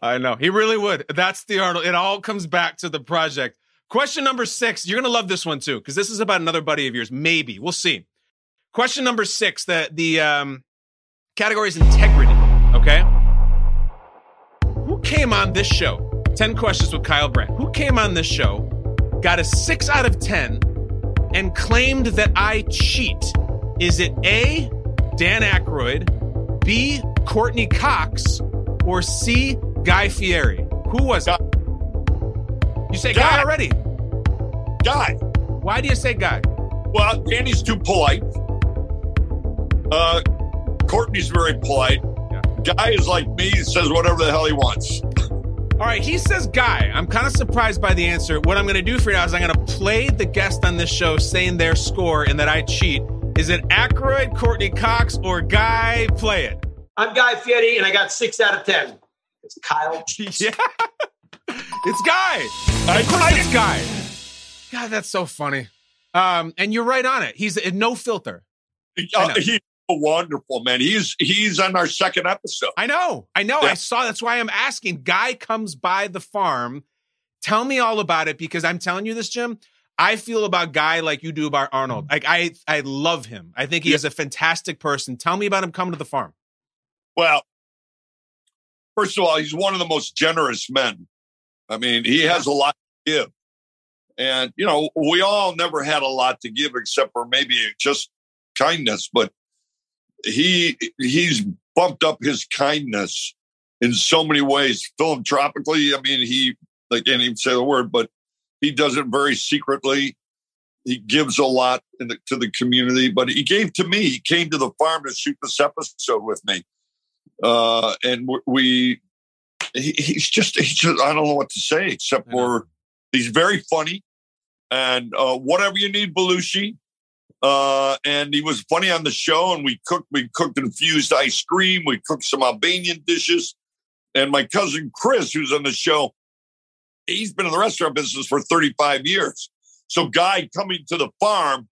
I know. He really would. That's the Arnold. It all comes back to the project. Question number six. You're going to love this one too, because this is about another buddy of yours. Maybe. We'll see. Question number six. The, the um, category is integrity. Okay. Who came on this show? 10 questions with Kyle Brandt. Who came on this show, got a six out of 10, and claimed that I cheat? Is it A, Dan Aykroyd, B, Courteney Cox, or C, Guy Fieri? Who was it? You say Guy, Guy. already. Guy. Why do you say Guy? Well, Danny's too polite. Uh, Courteney's very polite. Yeah. Guy is like me, says whatever the hell he wants. All right, he says Guy. I'm kind of surprised by the answer. What I'm going to do for you now is I'm going to play the guest on this show saying their score and that I cheat. Is it Aykroyd, Courteney Cox, or Guy? Play it. I'm Guy Fieri, and I got six out of ten. It's Kyle. [LAUGHS] Yeah. It's Guy. I- Of course I- it's Guy. God, that's so funny. Um, and you're right on it. He's uh, no filter. I Uh, know. Wonderful, man. He's he's on our second episode. I know. I know. Yeah. I saw. That's why I'm asking. Guy comes by the farm. Tell me all about it because I'm telling you this, Jim. I feel about Guy like you do about Arnold. Mm. Like I, I love him. I think he Yeah. is a fantastic person. Tell me about him coming to the farm. Well, first of all, he's one of the most generous men. I mean, he has a lot to give. And, you know, we all never had a lot to give except for maybe just kindness. But he he's bumped up his kindness in so many ways philanthropically. I mean, he I can't even say the word, but he does it very secretly. He gives a lot in the, to the community, but he gave to me. He came to the farm to shoot this episode with me, uh, and we. He, he's just he's just I don't know what to say except for he's very funny, and uh, whatever you need, Belushi. Uh, and he was funny on the show, and we cooked we cooked infused ice cream, we cooked some Albanian dishes, and my cousin Chris, who's on the show, he's been in the restaurant business for 35 years. So Guy coming to the farm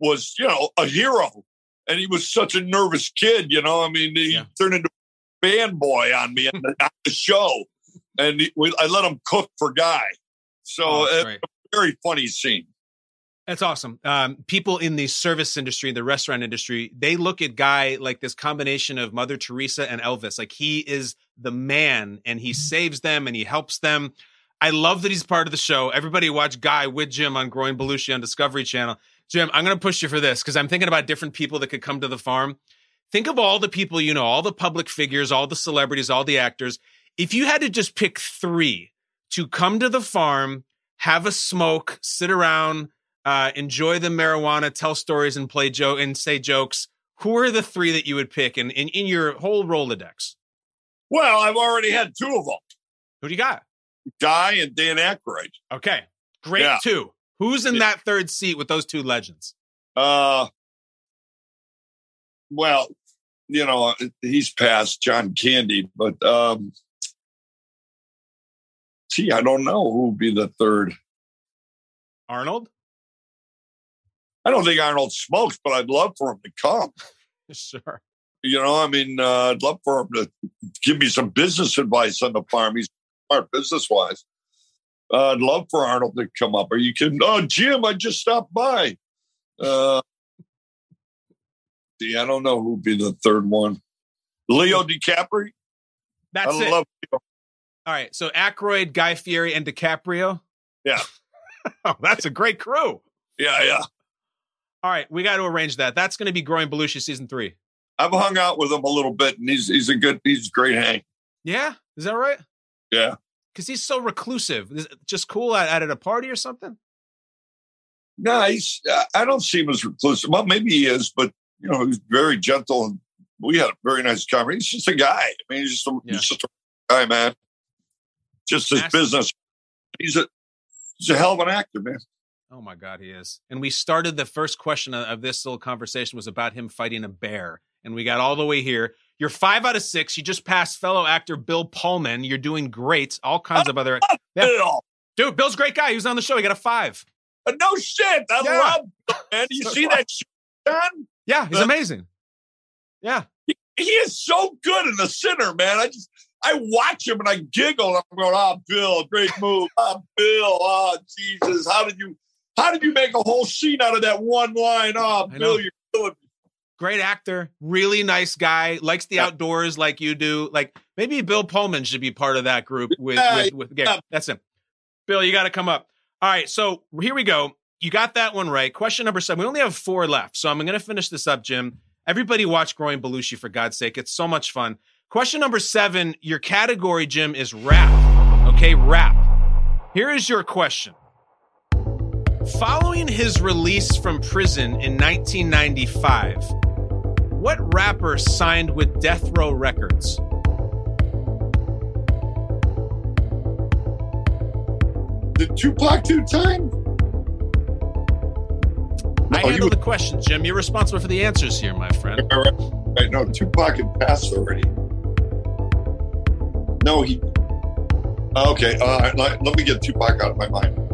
was, you know, a hero. And he was such a nervous kid, you know. I mean, he turned into a fanboy on me on the, on the show. And he, we, I let him cook for Guy. So Oh, uh, a very funny scene. That's awesome. Um, people in the service industry, the restaurant industry, they look at Guy like this combination of Mother Teresa and Elvis. Like he is the man and he saves them and he helps them. I love that he's part of the show. Everybody watch Guy with Jim on Growing Belushi on Discovery Channel. Jim, I'm going to push you for this because I'm thinking about different people that could come to the farm. Think of all the people you know, all the public figures, all the celebrities, all the actors. If you had to just pick three to come to the farm, have a smoke, sit around, uh, enjoy the marijuana, tell stories, and play joke and say jokes. Who are the three that you would pick in, in, in your whole Rolodex? Well, I've already had two of them Who do you got? Guy and Dan Aykroyd. Okay, great Yeah. two. Who's in that third seat with those two legends? Uh, well, you know, he's past John Candy, but um, gee, I don't know who would be the third. Arnold? I don't think Arnold smokes, but I'd love for him to come. [LAUGHS] Sure. You know, I mean, uh, I'd love for him to give me some business advice on the farm. He's smart business wise. Uh, I'd love for Arnold to come up. Are you kidding? Oh, Jim, I just stopped by. Uh, see, I don't know who'd be the third one. Leo DiCaprio. That's I it. love Leo. All right. So Aykroyd, Guy Fieri, and DiCaprio. Yeah. [LAUGHS] oh, that's a great crew. Yeah, yeah. All right. We got to arrange that. That's going to be Growing Belushi season three. I've hung out with him a little bit, and he's he's a good, he's a great hang. Yeah. Is that right? Yeah. Because he's so reclusive. Just cool at, at a party or something? No, he's. I- don't see him as reclusive. Well, maybe he is, but you know, he's very gentle, and we had a very nice conversation. He's just a guy. I mean, he's just a, he's just a guy, man. Just his business. He's a he's a hell of an actor, man. Oh my God, he is. And we started the first question of, this little conversation was about him fighting a bear. And we got all the way here. You're five out of six. You just passed fellow actor Bill Pullman. You're doing great. All kinds of other. [LAUGHS] Yeah. Bill. Dude, Bill's a great guy. He was on the show. He got a five. Uh, no shit. I Yeah. love Bill, man. You So see I. that shit, John? Yeah, he's Uh, amazing. Yeah. He is so good in the center, man. I just I watch him and I giggle. I'm going, oh, Bill, great move. Oh, Bill, oh, Jesus. How did you how did you make a whole scene out of that one line? Oh, I Bill, know. you're killing me. Great actor, really nice guy, likes the outdoors like you do. Like maybe Bill Pullman should be part of that group with Yeah, with, with Gary. yeah. That's him. Bill, you got to come up. All right, so here we go. You got that one right. Question number seven. We only have four left, so I'm going to finish this up, Jim. Everybody watch Growing Belushi for God's sake. It's so much fun. Question number seven. Your category, Jim, is rap. Okay, rap. Here is your question. Following his release from prison in 1995, what rapper signed with Death Row Records? Did Tupac Two time? I handle you- the question, Jim. You're responsible for the answers here, my friend. [LAUGHS] All right. Right, no, Tupac had passed already. No, he. Okay, uh, let, let me get Tupac out of my mind.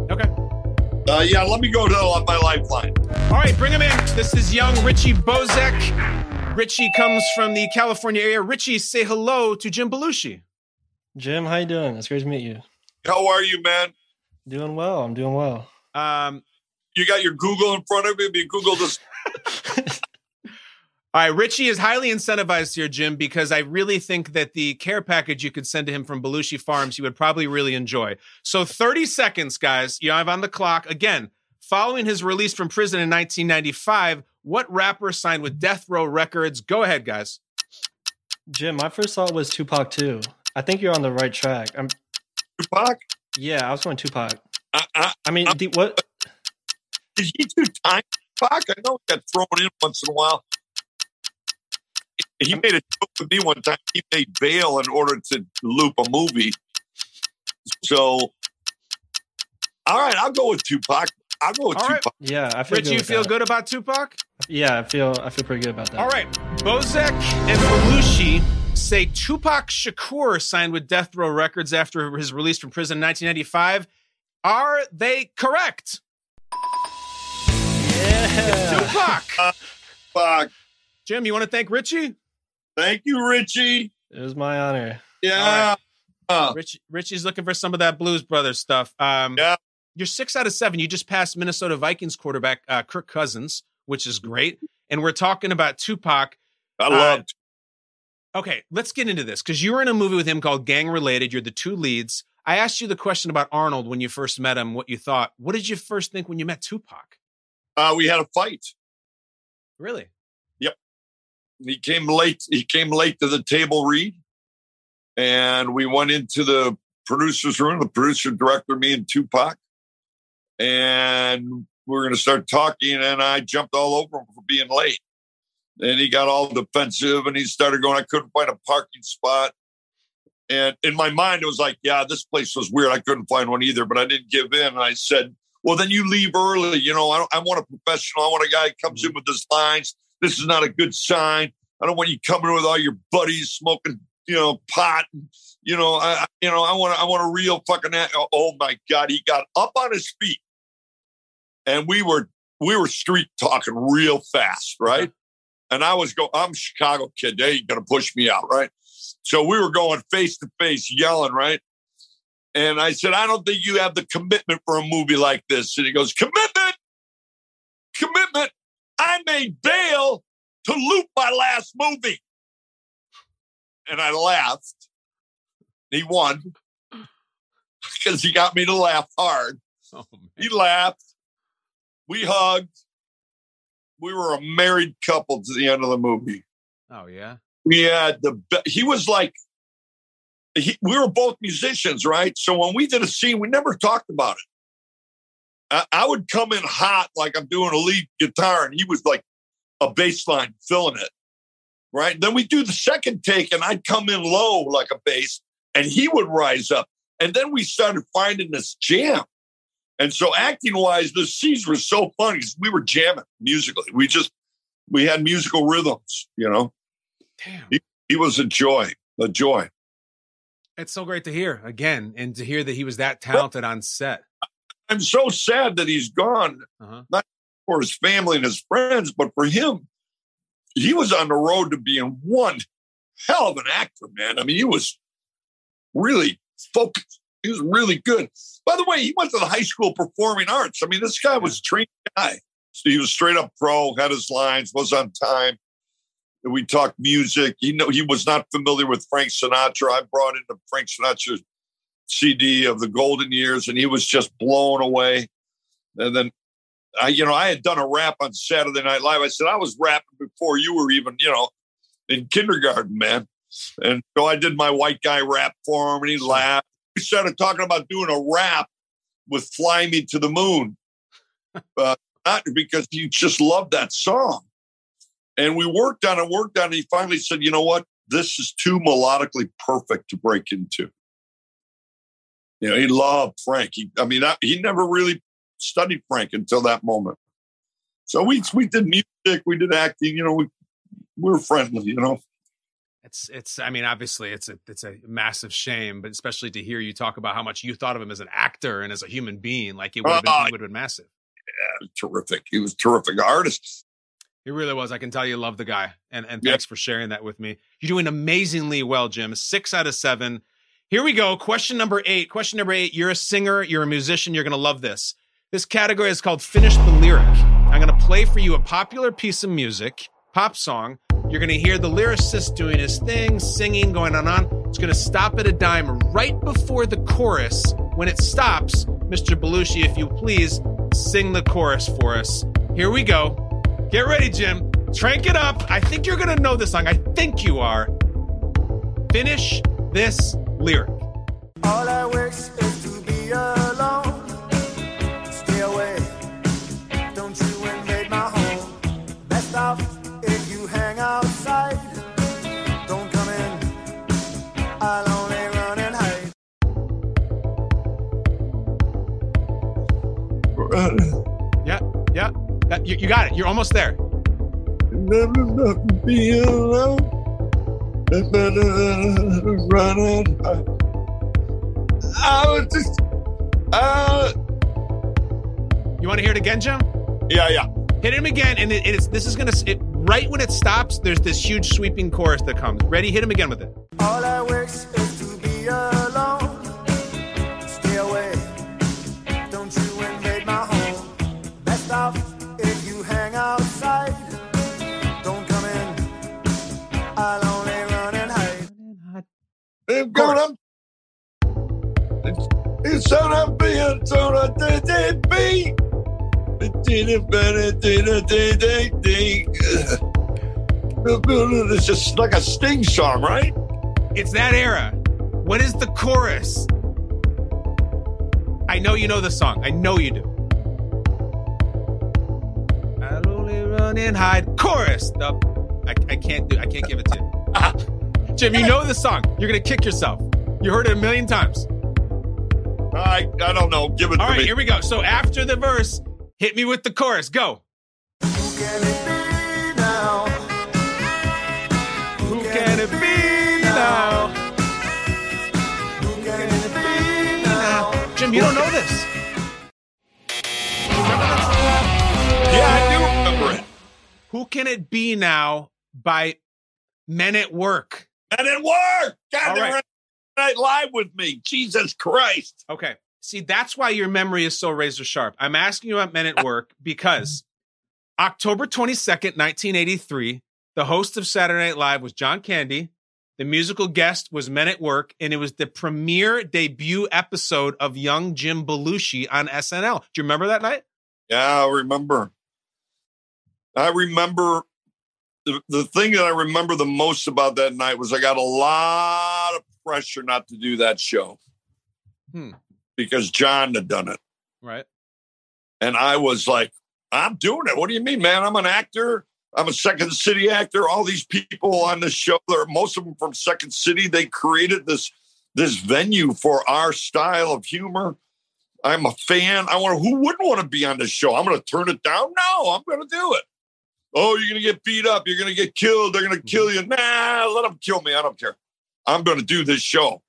Okay. Uh, yeah, let me go to uh, my lifeline. All right, bring him in. This is young Richie Bozek. Richie comes from the California area. Richie, say hello to Jim Belushi. Jim, how you doing? It's great to meet you. How are you, man? Doing well. I'm doing well. Um, You got your Google in front of you. If you Google this, All right, Richie is highly incentivized here, Jim, because I really think that the care package you could send to him from Belushi Farms, he would probably really enjoy. So 30 seconds, guys. You have on the clock. Again, following his release from prison in 1995, What rapper signed with Death Row Records? Go ahead, guys. Jim, my first thought was Tupac too. I think you're on the right track. I'm Tupac? yeah, I was going Tupac. Uh, uh, I mean, the, what? is he too tiny, Tupac? I know he got thrown in once in a while. He made a joke with me one time. He made bail in order to loop a movie. So, all right, I'll go with Tupac. I'll go with All right. Tupac. Yeah, I feel Richie, good you feel that. good about Tupac? Yeah, I feel I feel pretty good about that. All right. Bozek and Belushi say Tupac Shakur signed with Death Row Records after his release from prison in 1995. Are they correct? Yeah. Tupac. [LAUGHS] Tupac. Jim, you want to thank Richie? Thank you, Richie. It was my honor. Yeah. Uh, Rich, Richie's looking for some of that Blues Brothers stuff. Um, Yeah. You're six out of seven. You just passed Minnesota Vikings quarterback uh, Kirk Cousins, which is great. And we're talking about Tupac. I love Okay, let's get into this because you were in a movie with him called Gang Related. You're the two leads. I asked you the question about Arnold when you first met him, what you thought. What did you first think when you met Tupac? Uh, we had a fight. Really? He came late. He came late to the table read, and we went into the producer's room. The producer, director, me, and Tupac, and we are going to start talking. And I jumped all over him for being late. And he got all defensive, and he started going. I couldn't find a parking spot. And in my mind, it was like, yeah, this place was weird. I couldn't find one either, but I didn't give in. And I said, well, then you leave early. You know, I, don't- I want a professional. I want a guy who comes mm-hmm. in with his lines. This is not a good sign. I don't want you coming with all your buddies smoking, you know, pot. You know, I, you know, I want, I want a real fucking. Oh my god, he got up on his feet, and we were, we were street talking real fast, right? [LAUGHS] And I was going, I'm Chicago kid. They ain't gonna push me out, right? So we were going face to face, yelling, right? And I said, I don't think you have the commitment for a movie like this. And he goes, commitment. Bail to loop my last movie. And I laughed. He won [LAUGHS] because he got me to laugh hard. Oh. He laughed. We hugged. We were a married couple to the end of the movie. Oh, yeah. We had the be- he was like he, we were both musicians, right? So when we did a scene, we never talked about it. I, I would come in hot like I'm doing a lead guitar, and he was like a bass line filling it, right? Then we do the second take, and I'd come in low like a bass, and he would rise up, and then we started finding this jam. And so acting wise, the scenes were so funny. 'cause We were jamming musically. We just we had musical rhythms, you know. Damn. He, he was a joy, a joy. It's so great to hear again and to hear that he was that talented on set. I'm so sad that he's gone, Uh-huh. not for his family and his friends, but for him. He was on the road to being one hell of an actor, man. I mean, he was really focused. He was really good. By the way, he went to the high school performing arts. I mean, this guy was a trained guy. So he was straight up pro, had his lines, was on time. We talked music. He know he was not familiar with Frank Sinatra. I brought in the Frank Sinatra CD of the golden years, and he was just blown away. And then I, you know, I had done a rap on Saturday Night Live. I said I was rapping before you were even, you know, in kindergarten, man. And so I did my white guy rap for him, and he laughed. We started talking about doing a rap with "Fly Me to the Moon," [LAUGHS] uh, not because he just loved that song. And we worked on it, worked on it. He finally said, "You know what? This is too melodically perfect to break into." You know, he loved Frank. He, I mean, I, he never really studied Frank until that moment. So we we did music, we did acting. You know, we we were friendly. You know, It's it's I mean obviously it's a it's a massive shame, but especially to hear you talk about how much you thought of him as an actor and as a human being, like it would have been, Uh, would have been massive. yeah, terrific. He was a terrific artist. He really was. I can tell you love the guy. And and Yeah. thanks for sharing that with me. You're doing amazingly well, Jim. Six out of seven. Here we go. Question number eight. Question number eight. You're a singer, you're a musician, you're gonna love this. This category is called Finish the Lyric. I'm gonna play for you a popular piece of music, pop song. You're gonna hear the lyricist doing his thing, singing, going on and on. It's gonna stop at a dime right before the chorus. When it stops, Mr. Belushi, if you please, sing the chorus for us. Here we go. Get ready, Jim. Trank it up. I think you're gonna know this song. I think you are. Finish this lyric. All I wish is to be alone. Stay away. Don't you invade my home. Best off if you hang outside. Don't come in. I'll only run and hide. Yeah, yeah. That- you, you got it. You're almost there. Never not be alone. Running. I was just. Uh, You want to hear it again, Jim? yeah, yeah. Hit him again, and it, it's this is gonna it, right when it stops. There's this huge sweeping chorus that comes. Ready? Hit him again with it. All I wish I'm gonna. It's gonna be a gonna did it be. It didn't better did it did it did. It's just like a Sting song, right? It's that era. What is the chorus? I know you know the song. I know you do. I'll only run and hide. Chorus. The, I, I can't do. I can't give it to you. Uh-huh. Jim, you know the song. You're gonna kick yourself. You heard it a million times. I I don't know. Give it All to right, me. here we go. So after the verse, hit me with the chorus. Go. Who can it be now? Who can it be now? Who can it be now? Jim, you don't know this. Yeah, I do remember it. Who can it be now by Men at Work? And it worked. God, All right. Night Live with me. Jesus Christ. Okay. See, that's why your memory is so razor sharp. I'm asking you about Men at Work because October 22nd, 1983, the host of Saturday Night Live was John Candy. The musical guest was Men at Work, and it was the premiere debut episode of young Jim Belushi on SNL. Do you remember that night? Yeah, I remember. I remember the, the thing that I remember the most about that night was I got a lot of pressure not to do that show Hmm. because John had done it. Right. And I was like, I'm doing it. What do you mean, man? I'm an actor. I'm a Second City actor. All these people on this show, they're most of them from Second City. They created this this venue for our style of humor. I'm a fan. I want. Who wouldn't want to be on this show? I'm going to turn it down. No, I'm going to do it. Oh, you're going to get beat up. You're going to get killed. They're going to kill mhm. you. Nah, let them kill me. I don't care. I'm going to do this show,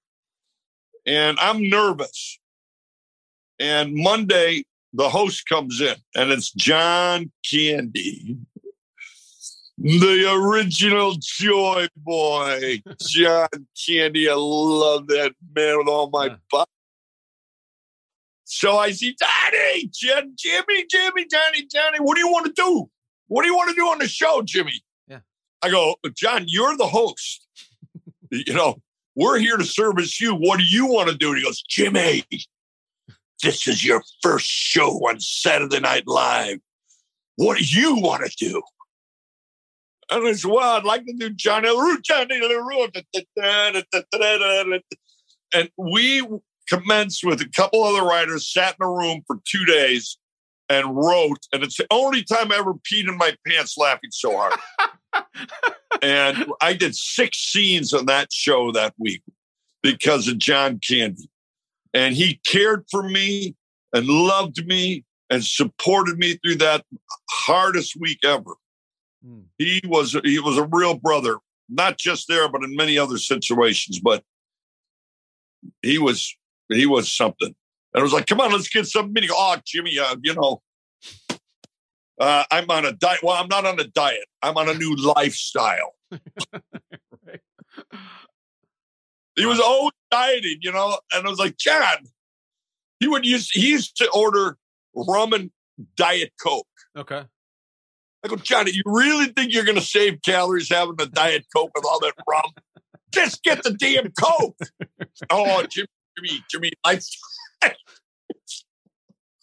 and I'm nervous. And Monday, the host comes in, and it's John Candy, the original Joy Boy, [LAUGHS] John Candy. I love that man with all my butt. So I see Johnny, Jim, Jimmy, Jimmy, Johnny, Johnny. What do you want to do? What do you want to do on the show, Jimmy? Yeah. I go, John, you're the host. [LAUGHS] you know, we're here to service you. What do you want to do? And he goes, Jimmy, this is your first show on Saturday Night Live. What do you want to do? And I said, well, I'd like to do Johnny LaRue, Johnny LaRue. And we commenced with a couple other writers, sat in a room for two days and wrote. And it's the only time I ever peed in my pants laughing so hard. [LAUGHS] and I did six scenes on that show that week because of John Candy. And he cared for me and loved me and supported me through that hardest week ever. Hmm. He was he was a real brother, not just there, but in many other situations. But he was he was something. And I was like, come on, let's get some meeting. Oh, Jimmy, uh, you know, uh, I'm on a diet. Well, I'm not on a diet. I'm on a new lifestyle. [LAUGHS] He was always dieting, you know. And I was like, John, he would use he used to order rum and diet coke. Okay. I go, Johnny, you really think you're going to save calories having a diet coke with all that rum? Just get the damn coke. [LAUGHS] oh, Jimmy, Jimmy, Jimmy, I.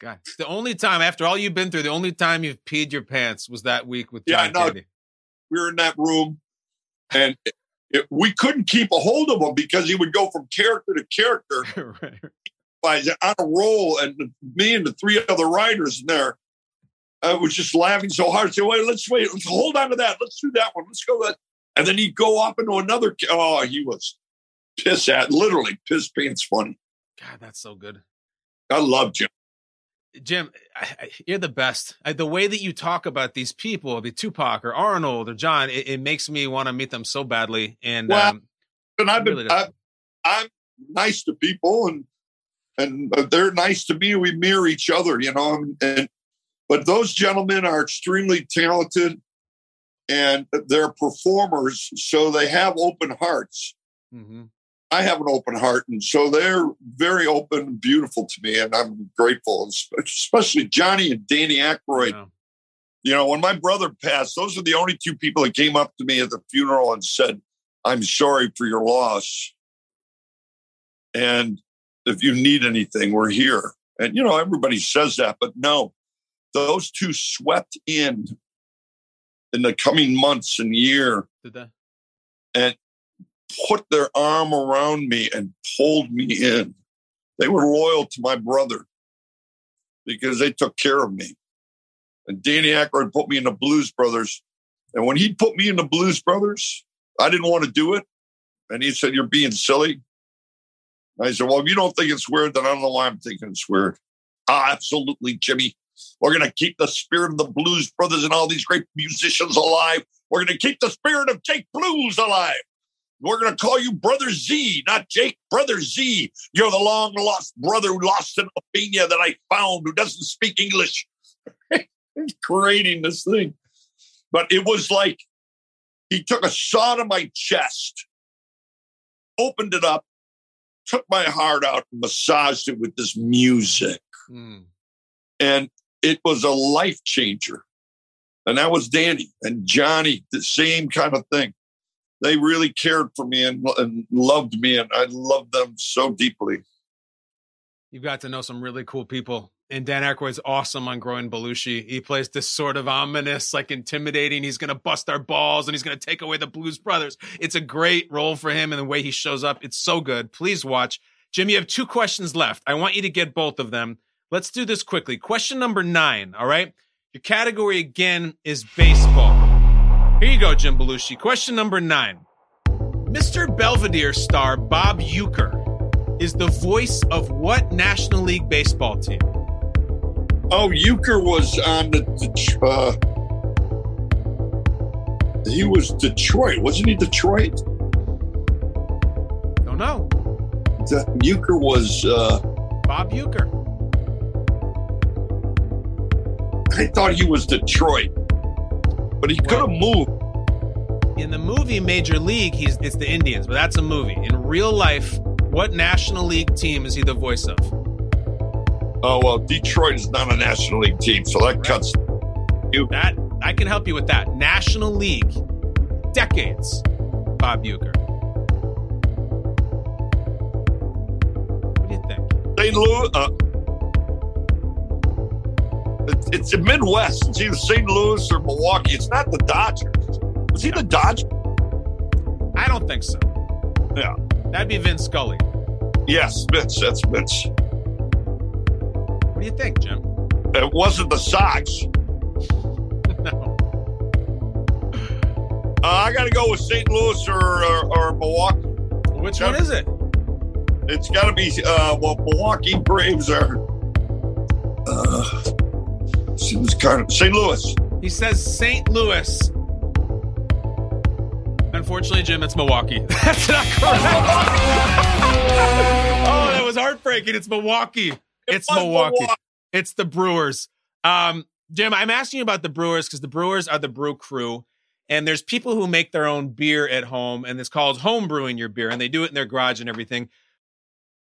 God, it's the only time after all you've been through, the only time you've peed your pants was that week with John I know. Candy. we were in that room and it, it- we couldn't keep a hold of him because he would go from character to character [LAUGHS] right. by on a roll and me and the three other writers in there I was just laughing so hard. Say, wait, let's wait. Let's hold on to that. Let's do that one. Let's go that. And then he'd go off into another. Oh, he was piss at literally piss pants funny. God, that's so good. I love Jim. Jim, I, I, you're the best. I, the way that you talk about these people, the Tupac or Arnold or John, it, it makes me want to meet them so badly. And Well, um, And I've been Really. I, I'm nice to people and and they're nice to me. We mirror each other, you know. And, and but those gentlemen are extremely talented and they're performers, so they have open hearts. mhm. I have an open heart, and so they're very open and beautiful to me, and I'm grateful. Especially Johnny and Danny Aykroyd. Yeah. You know, when my brother passed, those are the only two people that came up to me at the funeral and said, "I'm sorry for your loss, and if you need anything, we're here." And you know, everybody says that, but no, those two swept in in the coming months and year Did that? and put their arm around me and pulled me in. They were loyal to my brother because they took care of me. And Danny Aykroyd put me in the Blues Brothers. And when he put me in the Blues Brothers, I didn't want to do it. And he said, You're being silly. And I said, Well, if you don't think it's weird, then I don't know why I'm thinking it's weird. Ah, absolutely, Jimmy. We're going to keep the spirit of the Blues Brothers and all these great musicians alive. We're going to keep the spirit of Jake Blues alive. We're going to call you Brother Zee, not Jake, Brother Zee. You're the long lost brother who lost in Albania that I found who doesn't speak English. He's [LAUGHS] creating this thing. But it was like he took a saw to my chest, opened it up, took my heart out, and massaged it with this music. Mm. And it was a life changer. And that was Danny and Johnny, the same kind of thing. They really cared for me and, and loved me, and I loved them so deeply. You've got to know some really cool people. And Dan Aykroyd's awesome on Growing Belushi. He plays this sort of ominous, like intimidating. He's going to bust our balls and he's going to take away the Blues Brothers. It's a great role for him and the way he shows up. It's so good. Please watch. Jim, you have two questions left. I want you to get both of them. Let's do this quickly. Question number nine. All right. Your category again is baseball. Here you go, Jim Belushi. Question number nine. Mr. Belvedere star Bob Uecker is the voice of what National League baseball team? Oh, Uecker was on the, the uh, he was Detroit, wasn't he? Detroit. Don't know. The, Uecker was. Uh, Bob Uecker. I thought he was Detroit, but he could have moved. In the movie Major League, he's it's the Indians, but that's a movie. In real life, what National League team is he the voice of? Oh well, Detroit is not a National League team, so that cuts. You. That I can help you with that. National League, decades. Bob Uecker. What do you think? St. Louis. Uh, it's the Midwest. It's either St. Louis or Milwaukee. It's not the Dodgers. Is he the Dodgers? I don't think so. Yeah. That'd be Vince Scully. Yes, Vince. That's Vince. What do you think, Jim? It wasn't the Sox. [LAUGHS] no. Uh, I got to go with St. Louis or, or, or Milwaukee. Which one is it? It's got to be uh, well, Milwaukee Braves are. Uh, seems kind of St. Louis. He says St. Louis. Unfortunately, Jim, it's Milwaukee. [LAUGHS] That's not correct. oh, that was heartbreaking. It's Milwaukee. It's was Milwaukee. Milwaukee. It's the Brewers. Um, Jim, I'm asking you about the Brewers because the Brewers are the brew crew. And there's people who make their own beer at home, and it's called home brewing your beer, and they do it in their garage and everything.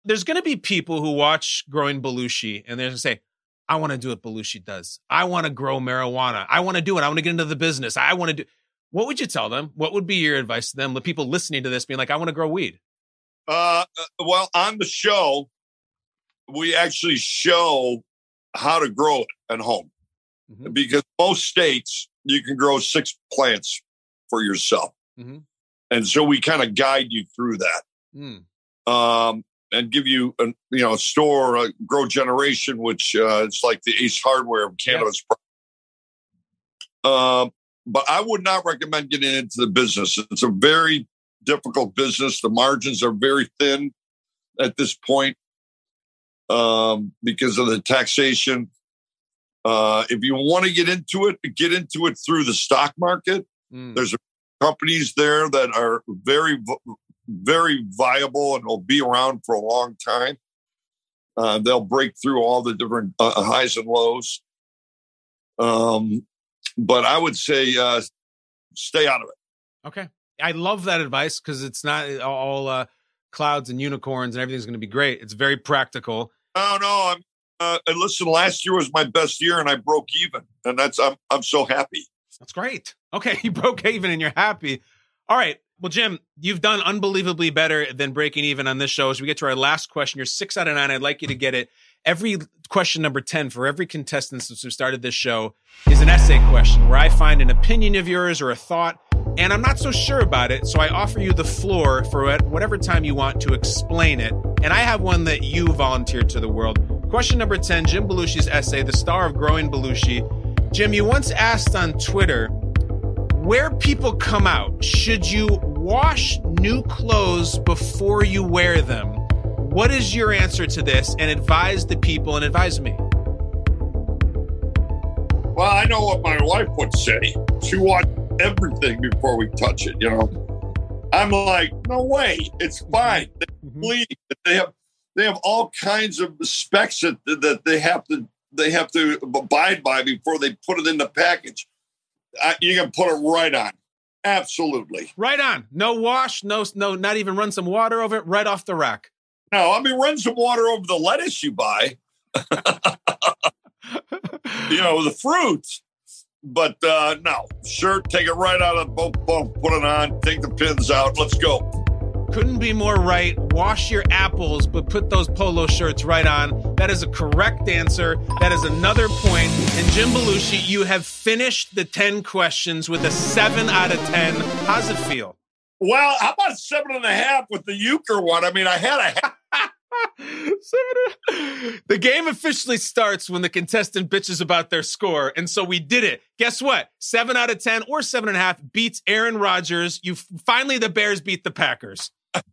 There's going to be people who watch Growing Belushi, and they're going to say, I want to do what Belushi does. I want to grow marijuana. I want to do it. I want to get into the business. I want to do. What would you tell them? What would be your advice to them? The people listening to this being like, I want to grow weed. Uh, uh, well, on the show, we actually show how to grow it at home. Mhm. Because most states, you can grow six plants for yourself. Mhm. And so we kind of guide you through that Mm. um, and give you a you know store a GrowGeneration, which uh, it's like the Ace Hardware of cannabis. Um, but I would not recommend getting into the business. It's a very difficult business. The margins are very thin at this point um, because of the taxation. Uh, if you want to get into it, get into it through the stock market. Mm. There's companies there that are very, very viable and will be around for a long time. Uh, they'll break through all the different uh, highs and lows. Um, but I would say uh, stay out of it. Okay. I love that advice because it's not all uh, clouds and unicorns and everything's going to be great. It's very practical. Oh, no. I'm. Uh, and listen, last year was my best year, and I broke even, and that's I'm I'm so happy. That's great. Okay, [LAUGHS] you broke even and you're happy. All right. Well, Jim, you've done unbelievably better than breaking even on this show. As we get to our last question, you're six out of nine. I'd like you to get it. Every question number 10 for every contestant since we started this show is an essay question where I find an opinion of yours or a thought, and I'm not so sure about it. So I offer you the floor for at whatever time you want to explain it. And I have one that you volunteered to the world. Question number 10 Jim Belushi's essay, The Star of Growing Belushi. Jim, you once asked on Twitter where people come out. Should you wash new clothes before you wear them? What is your answer to this? And advise the people and advise me. Well, I know what my wife would say. She watched everything before we touch it. You know, I'm like, no way, it's mm-hmm. fine. They mm-hmm. bleed. They have they have all kinds of specs that that they have to they have to abide by before they put it in the package. Uh, you can put it right on. Absolutely. Right on. No wash, no, no, not even run some water over it, right off the rack. No, I mean, run some water over the lettuce you buy. [LAUGHS] you know, the fruits. But uh, no, sure, take it right out of the boat, boom, put it on, take the pins out. Let's go. Couldn't be more right. Wash your apples, but put those polo shirts right on. That is a correct answer. That is another point. And Jim Belushi, you have finished the 10 questions with a 7 out of 10. How's it feel? Well, how about seven and a half with the Uecker one? I mean, I had [LAUGHS] a half. The game officially starts when the contestant bitches about their score. And so we did it. Guess what? Seven out of 10 or seven and a half beats Aaron Rodgers. You finally, the Bears beat the Packers.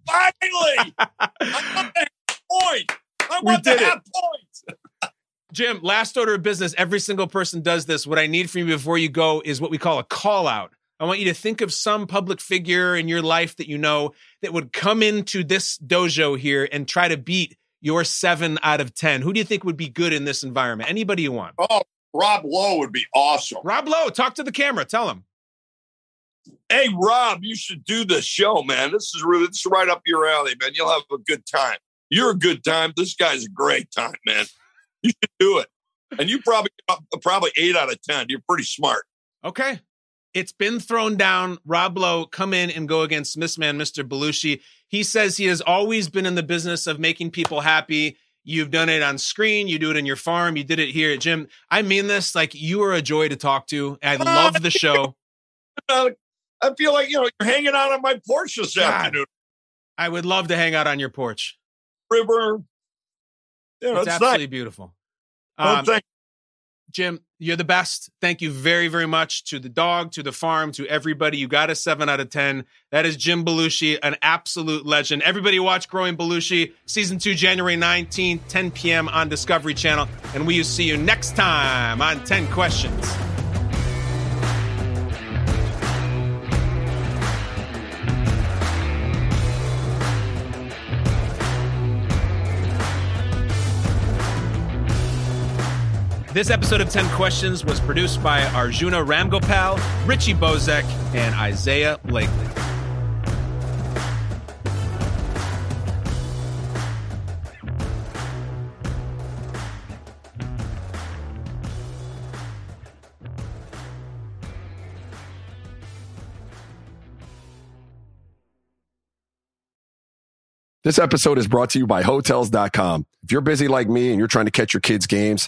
Finally! I [LAUGHS] want the half point. I We want did it. point. [LAUGHS] Jim, last order of business. Every single person does this. What I need from you before you go is what we call a call out. I want you to think of some public figure in your life that you know that would come into this dojo here and try to beat your seven out of 10. Who do you think would be good in this environment? Anybody you want. Oh, Rob Lowe would be awesome. Rob Lowe, talk to the camera. Tell him. Hey, Rob, you should do this show, man. This is really, this is right up your alley, man. You'll have a good time. You're a good time. This guy's a great time, man. You should do it. And you probably uh, probably eight out of ten. You're pretty smart. Okay. It's been thrown down. Rob Lowe, come in and go against Miss Man, Mr. Belushi. He says he has always been in the business of making people happy. You've done it on screen. You do it in your farm. You did it here at Jim. I mean this like you are a joy to talk to. I love the show. [LAUGHS] I feel like you know you're hanging out on my porch this God. afternoon. I would love to hang out on your porch. River. You know, it's it's absolutely nice. beautiful. Oh, Um, thank- Jim, you're the best. Thank you very, very much to the dog, to the farm, to everybody. You got a seven out of 10. That is Jim Belushi, an absolute legend. Everybody watch Growing Belushi, season two, January 19th, 10 p.m. on Discovery Channel. And we will see you next time on 10 Questions. This episode of 10 Questions was produced by Arjuna Ramgopal, Richie Bozek, and Isaiah Blakely. This episode is brought to you by Hotels.com. If you're busy like me and you're trying to catch your kids' games,